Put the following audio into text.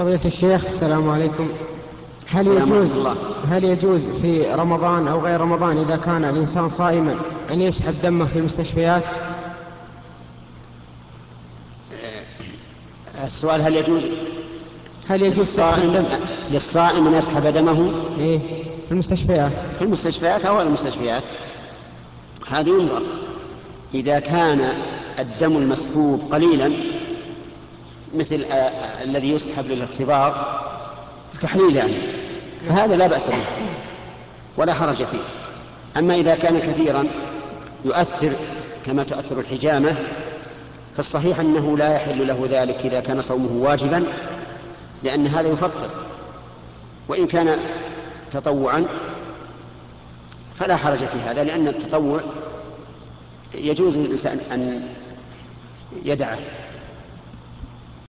فضيلة الشيخ السلام عليكم هل السلام يجوز الله. هل يجوز في رمضان أو غير رمضان إذا كان الإنسان صائما أن يسحب دمه في المستشفيات؟ السؤال هل يجوز هل يجوز للصائم الدم للصائم أن يسحب دمه إيه في المستشفيات؟ في المستشفيات أو المستشفيات هذا ينظر إذا كان الدم المسحوب قليلا مثل آه، آه، الذي يسحب للاختبار تحليل يعني. فهذا لا بأس به ولا حرج فيه. أما إذا كان كثيرا يؤثر كما تؤثر الحجامة فالصحيح أنه لا يحل له ذلك إذا كان صومه واجبا لأن هذا يفطر. وإن كان تطوعا فلا حرج في هذا لأن التطوع يجوز للإنسان أن يدعه.